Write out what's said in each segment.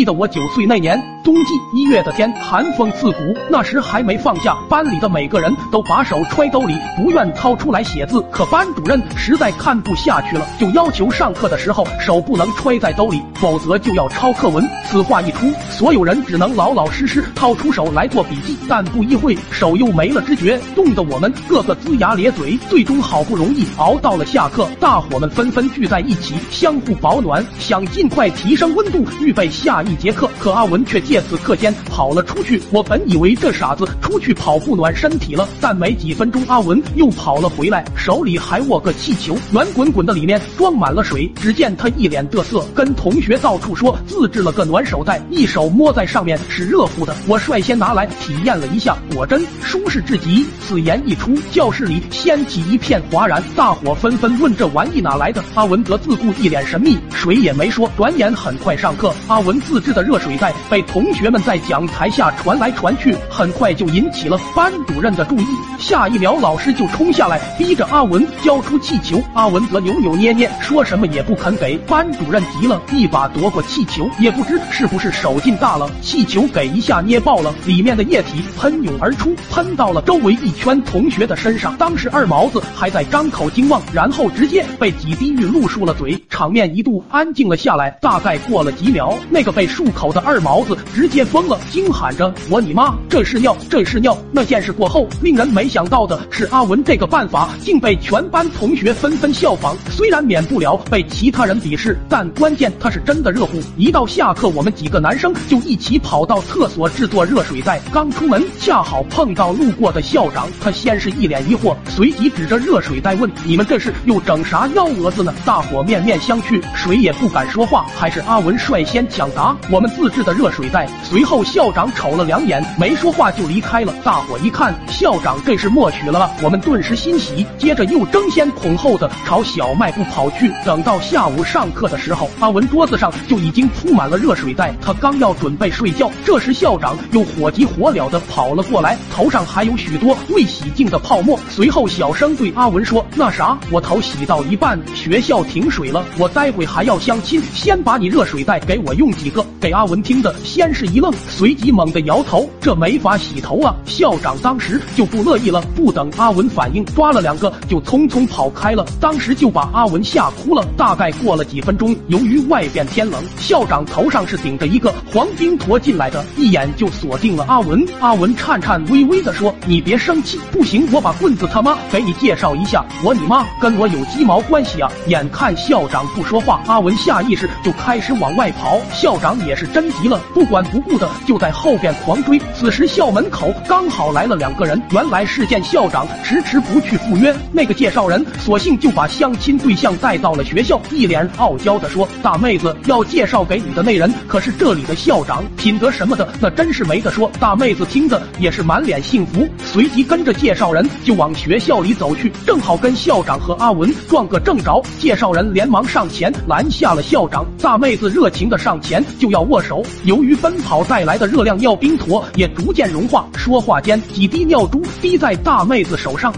记得我九岁那年冬季一月的天，寒风刺骨，那时还没放假，班里的每个人都把手揣兜里，不愿掏出来写字。可班主任实在看不下去了，就要求上课的时候手不能揣在兜里，否则就要抄课文。此话一出，所有人只能老老实实掏出手来做笔记。但不一会，手又没了知觉，冻得我们个个龇牙咧嘴。最终好不容易熬到了下课，大伙们纷纷聚在一起，相互保暖，想尽快提升温度，预备下一一节课。可阿文却借此课间跑了出去。我本以为这傻子出去跑步暖身体了，但没几分钟，阿文又跑了回来，手里还握个气球，圆滚滚的，里面装满了水。只见他一脸得瑟，跟同学到处说自制了个暖手袋，一手摸在上面是热乎的。我率先拿来体验了一下，果真舒适至极。此言一出，教室里掀起一片哗然，大伙纷纷问这玩意哪来的。阿文则自顾一脸神秘，谁也没说。转眼很快上课，阿文自制的热水袋被同学们在讲台下传来传去，很快就引起了班主任的注意。下一秒，老师就冲下来，逼着阿文交出气球。阿文则扭扭捏捏，说什么也不肯给。班主任急了，一把夺过气球，也不知是不是手劲大了，气球给一下捏爆了，里面的液体喷涌而出，喷到了周围一圈同学的身上。当时二毛子还在张口惊望，然后直接被几滴雨露漱了嘴，场面一度安静了下来。大概过了几秒，那个被被漱口的二毛子直接疯了，惊喊着：“我你妈，这是尿，这是尿！”那件事过后，令人没想到的是，阿文这个办法竟被全班同学纷纷效仿。虽然免不了被其他人鄙视，但关键他是真的热乎。一到下课，我们几个男生就一起跑到厕所制作热水袋。刚出门，恰好碰到路过的校长，他先是一脸疑惑，随即指着热水袋问：“你们这是又整啥幺蛾子呢？”大伙面面相觑，谁也不敢说话。还是阿文率先抢答：“我们自制的热水袋。”随后校长瞅了两眼，没说话就离开了。大伙一看，校长这是默许了，我们顿时欣喜，接着又争先恐后的朝小卖部跑去。等到下午上课的时候，阿文桌子上就已经铺满了热水袋，他刚要准备睡觉，这时校长又火急火燎的跑了过来，头上还有许多未洗净的泡沫。随后小声对阿文说：“那啥，我头洗到一半，学校停水了，我待会还要相亲，先把你热水袋给我用几个。”给阿文听的先是一愣，随即猛地摇头：“这没法洗头啊！”校长当时就不乐意了，不等阿文反应，抓了两个就匆匆跑开了。当时就把阿文吓哭了。大概过了几分钟，由于外边天冷，校长头上是顶着一个黄冰坨进来的，一眼就锁定了阿文。阿文颤颤巍巍的说：“你别生气，不行，我把棍子他妈给你介绍一下，我你妈跟我有鸡毛关系啊！”眼看校长不说话，阿文下意识就开始往外跑。校长也是真急了，不管不顾的就在后边狂追。此时校门口刚好来了两个人，原来是见校长迟迟不去赴约，那个介绍人索性就把相亲对象带到了学校，一脸傲娇的说：“大妹子要介绍给你的那人可是这里的校长，品德什么的那真是没得说。”大妹子听的也是满脸幸福，随即跟着介绍人就往学校里走去，正好跟校长和阿文撞个正着。介绍人连忙上前拦下了校长，大妹子热情的上前就要握手，由于奔跑带来的热量，尿冰坨也逐渐融化。说话间，几滴尿珠滴在大妹子手上。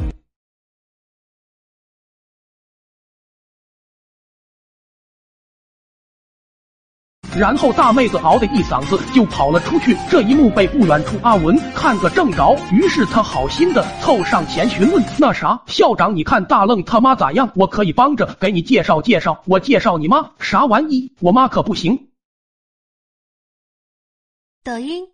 然后大妹子嗷的一嗓子就跑了出去，这一幕被不远处阿文看个正着，于是他好心的凑上前询问：“那啥，校长，你看大愣他妈咋样？我可以帮着给你介绍介绍。我介绍你妈啥玩意？我妈可不行。”抖音。